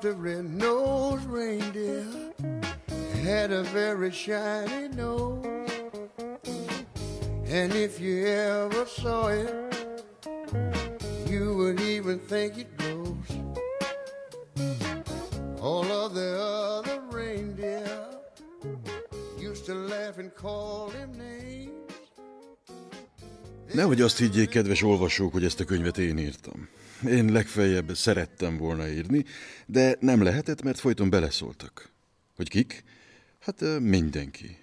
The red-nosed reindeer had a very shiny nose. And if you ever saw it, you would even think it glows. All of the other reindeer used to laugh and call him. Nehogy azt higgyék, kedves olvasók, hogy ezt a könyvet én írtam. Én legfeljebb szerettem volna írni, de nem lehetett, mert folyton beleszóltak. Hogy kik? Hát mindenki.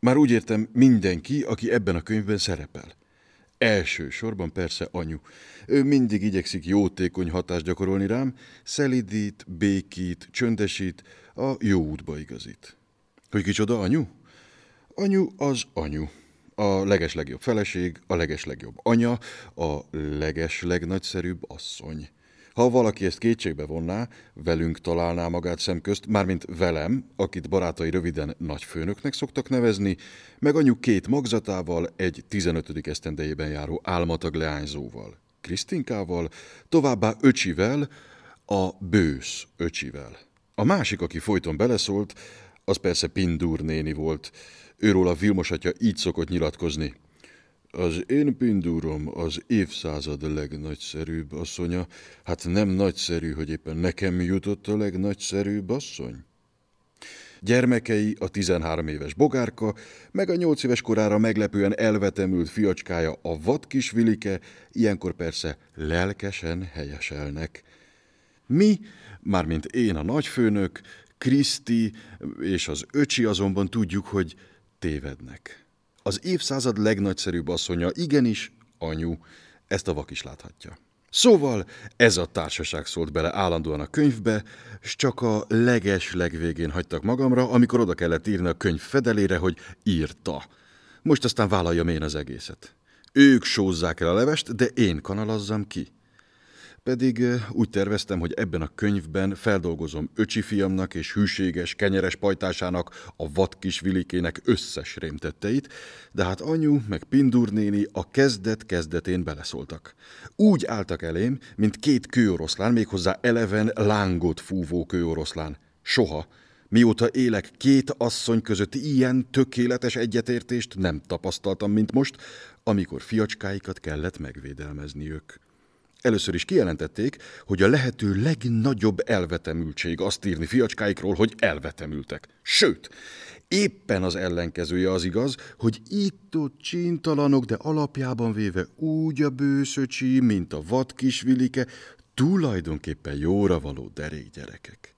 Már úgy értem, mindenki, aki ebben a könyvben szerepel. Elsősorban persze anyu. Ő mindig igyekszik jótékony hatást gyakorolni rám, szelidít, békít, csöndesít, a jó útba igazít. Hogy kicsoda anyu? Anyu az anyu. A legeslegjobb feleség, a legeslegjobb anya, a legeslegnagyszerűbb asszony. Ha valaki ezt kétségbe vonná, velünk találná magát szemközt, mármint velem, akit barátai röviden nagyfőnöknek szoktak nevezni, meg anyu két magzatával, egy 15. esztendejében járó álmatag leányzóval, Krisztinkával, továbbá öcsivel, a bősz öcsivel. A másik, aki folyton beleszólt, az persze Pindur néni volt. Őról a Vilmos atya így szokott nyilatkozni. Az én pindúrom az évszázad legnagyszerűbb asszonya. Hát nem nagyszerű, hogy éppen nekem jutott a legnagyszerűbb asszony? Gyermekei a 13 éves bogárka, meg a 8 éves korára meglepően elvetemült fiacskája a vad kis Vilike, ilyenkor persze lelkesen helyeselnek. Mi, mármint én a nagyfőnök, Kriszti és az öcsi azonban tudjuk, hogy tévednek. Az évszázad legnagyszerűbb asszonya igenis anyu, ezt a vak is láthatja. Szóval ez a társaság szólt bele állandóan a könyvbe, s csak a leges legvégén hagytak magamra, amikor oda kellett írni a könyv fedelére, hogy írta. Most aztán vállaljam én az egészet. Ők sózzák el a levest, de én kanalazzam ki. Pedig úgy terveztem, hogy ebben a könyvben feldolgozom öcsi fiamnak és hűséges, kenyeres pajtásának, a vad kis vilikének összes rémtetteit, de hát anyu meg Pindur néni a kezdet kezdetén beleszóltak. Úgy álltak elém, mint két kőoroszlán, méghozzá eleven lángot fúvó kőoroszlán. Soha, Mióta élek, két asszony között ilyen tökéletes egyetértést nem tapasztaltam, mint most, amikor fiacskáikat kellett megvédelmezniük. Először is kijelentették, hogy a lehető legnagyobb elvetemültség azt írni fiacskáikról, hogy elvetemültek. Sőt, éppen az ellenkezője az igaz, hogy itt-ott csintalanok, de alapjában véve úgy a bőszöcsi, mint a vad kisvilike, tulajdonképpen jóra való derék gyerekek.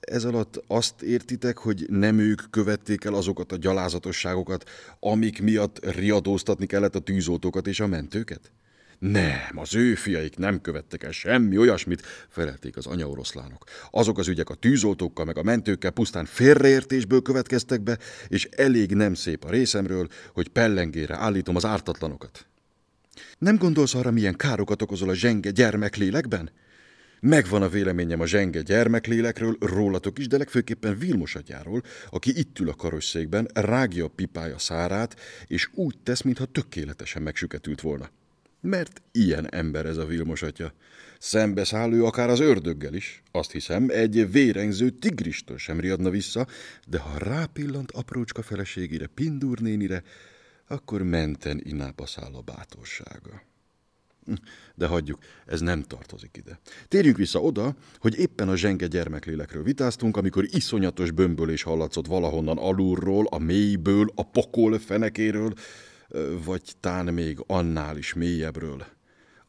Ez alatt azt értitek, hogy nem ők követték el azokat a gyalázatosságokat, amik miatt riadóztatni kellett a tűzoltókat és a mentőket? Nem, az ő fiaik nem követtek el semmi olyasmit, felelték az anyaoroszlánok. Azok az ügyek a tűzoltókkal meg a mentőkkel pusztán félreértésből következtek be, és elég nem szép a részemről, hogy pellengére állítom az ártatlanokat. Nem gondolsz arra, milyen károkat okozol a zsenge gyermeklélekben? Megvan a véleményem a zsenge gyermeklélekről, rólatok is, de legfőképpen Vilmos atyáról, aki itt ül a karosszékben, rágja a pipája szárát, és úgy tesz, mintha tökéletesen megsüketült volna. Mert ilyen ember ez a Vilmos atya. Szembeszáll ő akár az ördöggel is, azt hiszem, egy vérengző tigristől sem riadna vissza, de ha rápillant aprócska feleségére, Pindur nénire, akkor menten inába száll a bátorsága. Hm, de hagyjuk, ez nem tartozik ide. Térjünk vissza oda, hogy éppen a zsenge gyermeklélekről vitáztunk, amikor iszonyatos bömbölés hallatszott valahonnan alulról, a mélyből, a pokol fenekéről, vagy tán még annál is mélyebbről.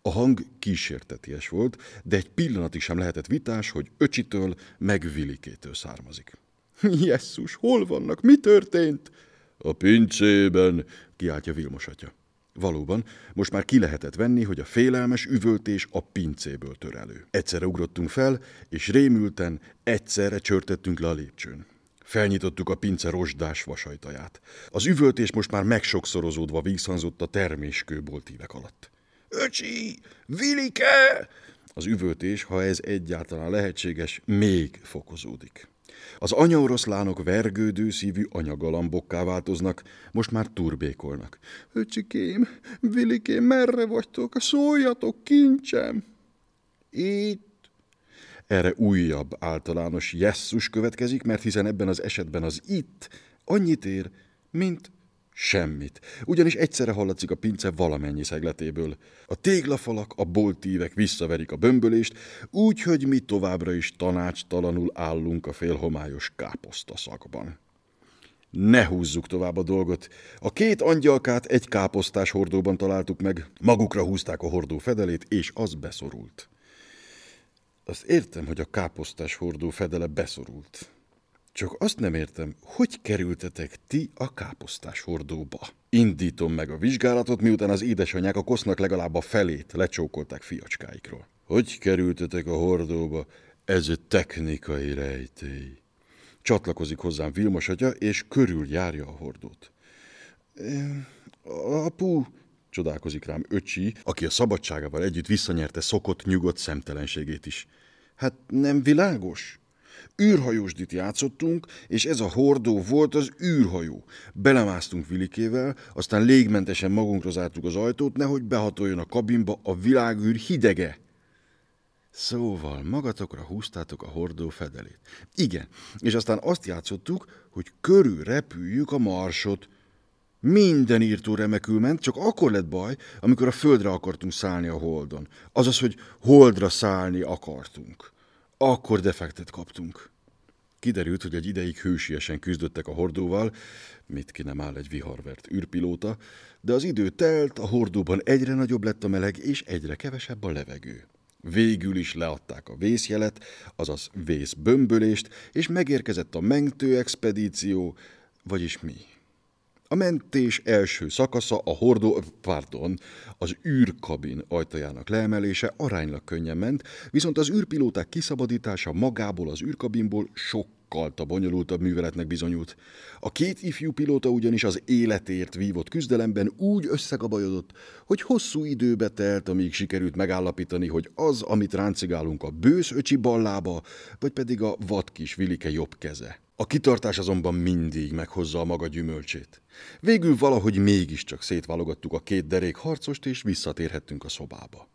A hang kísérteties volt, de egy pillanatig sem lehetett vitás, hogy öcsitől, meg Vilikétől származik. Jesszus, hol vannak? Mi történt? A pincében, kiáltja Vilmos atya. Valóban, most már ki lehetett venni, hogy a félelmes üvöltés a pincéből tör elő. Egyszerre ugrottunk fel, és rémülten egyszerre csörtettünk le a lépcsőn. Felnyitottuk a pince rozsdás vasajtaját. Az üvöltés most már megsokszorozódva vízhanzott a terméskőboltívek alatt. Öcsi! Vilike! Az üvöltés, ha ez egyáltalán lehetséges, még fokozódik. Az anyaoroszlánok vergődő szívű anyagalambokká változnak, most már turbékolnak. Öcsikém, Vilikém, merre vagytok? Szóljatok, kincsem! Itt Erre újabb általános jesszus következik, mert hiszen ebben az esetben az itt annyit ér, mint Semmit. Ugyanis egyszerre hallatszik a pince valamennyi szegletéből. A téglafalak, a boltívek visszaverik a bömbölést, úgy, hogy mi továbbra is tanácstalanul állunk a félhomályos káposztaszakban. Ne húzzuk tovább a dolgot. A két angyalkát egy káposztás hordóban találtuk meg, magukra húzták a hordó fedelét, és az beszorult. Azt értem, hogy a káposztás hordó fedele beszorult. Csak azt nem értem, hogy kerültetek ti a káposztás hordóba? Indítom meg a vizsgálatot, miután az édesanyák a kosznak legalább a felét lecsókolták fiacskáikról. Hogy kerültetek a hordóba? Ez egy technikai rejtély. Csatlakozik hozzám Vilmos atya, és körül járja a hordót. Apu, csodálkozik rám öcsi, aki a szabadságával együtt visszanyerte szokott, nyugodt szemtelenségét is. Hát nem világos? űrhajósdit játszottunk, és ez a hordó volt az űrhajó. Belemásztunk Vilikével, aztán légmentesen magunkra zártuk az ajtót, nehogy behatoljon a kabinba a világűr hidege. Szóval magatokra húztátok a hordó fedelét. Igen, és aztán azt játszottuk, hogy körül repüljük a marsot. Minden írtó remekül ment, csak akkor lett baj, amikor a földre akartunk szállni a holdon. Azaz, hogy holdra szállni akartunk. Akkor defektet kaptunk. Kiderült, hogy egy ideig hősiesen küzdöttek a hordóval, mit ki nem áll egy viharvert űrpilóta, de az idő telt, a hordóban egyre nagyobb lett a meleg, és egyre kevesebb a levegő. Végül is leadták a vészjelet, azaz vészbömbölést, és megérkezett a mentőexpedíció, vagyis mi. A mentés első szakasza a hordó, pardon, az űrkabin ajtajának leemelése aránylag könnyen ment, viszont az űrpilóták kiszabadítása magából az űrkabinból sok sokkal bonyolultabb műveletnek bizonyult. A két ifjú pilóta ugyanis az életért vívott küzdelemben úgy összegabajodott, hogy hosszú időbe telt, amíg sikerült megállapítani, hogy az, amit ráncigálunk a bősz öcsi ballába, vagy pedig a vadkis Vilike jobb keze. A kitartás azonban mindig meghozza a maga gyümölcsét. Végül valahogy mégiscsak szétválogattuk a két derék harcost, és visszatérhettünk a szobába.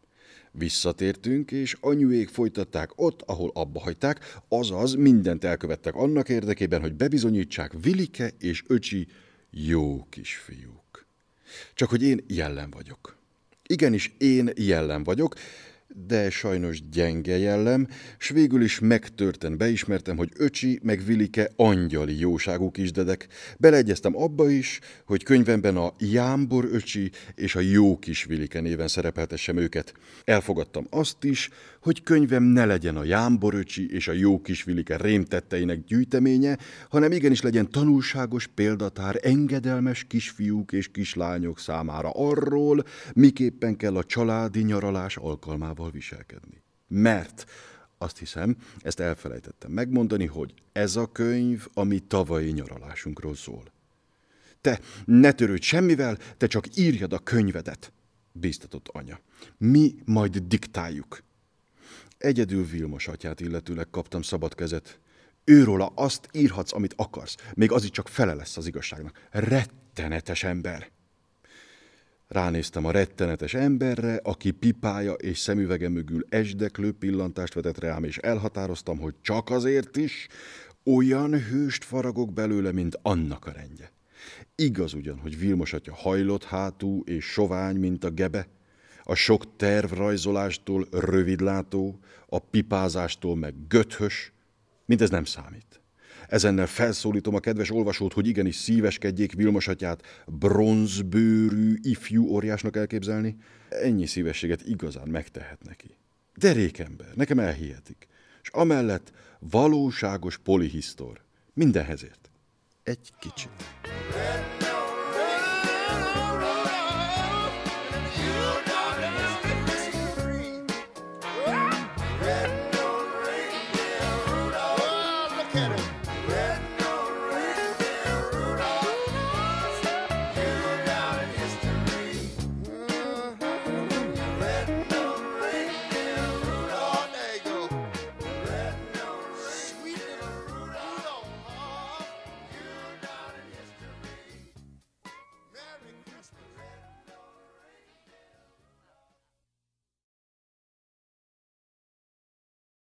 Visszatértünk, és anyuék folytatták ott, ahol abba hagyták, azaz mindent elkövettek annak érdekében, hogy bebizonyítsák Vilike és öcsi jó kisfiúk. Csak hogy én jellem vagyok. Igenis, én jellem vagyok, de sajnos gyenge jellem, s végül is megtörten beismertem, hogy öcsi meg Vilike angyali jóságú kisdedek. Beleegyeztem abba is, hogy könyvemben a Jámbor öcsi és a jó kis Vilike néven szerepeltessem őket. Elfogadtam azt is, hogy könyvem ne legyen a Jámbor öcsi és a jó kis Vilike rémtetteinek gyűjteménye, hanem igenis legyen tanulságos példatár engedelmes kisfiúk és kislányok számára arról, miképpen kell a családi nyaralás alkalmával magával viselkedni. Mert azt hiszem, ezt elfelejtettem megmondani, hogy ez a könyv a mi tavalyi nyaralásunkról szól. Te ne törődj semmivel, te csak írjad a könyvedet, bíztatott anya. Mi majd diktáljuk. Egyedül Vilmos atyát illetőleg kaptam szabad kezet. Őróla azt írhatsz, amit akarsz, még az is csak fele lesz az igazságnak. Rettenetes ember! Ránéztem a rettenetes emberre, aki pipája és szemüvege mögül esdeklő pillantást vetett rám, és elhatároztam, hogy csak azért is olyan hőst faragok belőle, mint annak a rendje. Igaz ugyan, hogy Vilmos atya hajlott hátú és sovány, mint a gebe, a sok tervrajzolástól rövidlátó, a pipázástól meg göthös, mindez nem számít. Ezennel felszólítom a kedves olvasót, hogy igenis szíveskedjék Vilmos atyát bronzbőrű ifjú óriásnak elképzelni. Ennyi szívességet igazán megtehet neki. Derékember, nekem elhihetik. És amellett valóságos polihisztor. Mindenhezért. Egy kicsit.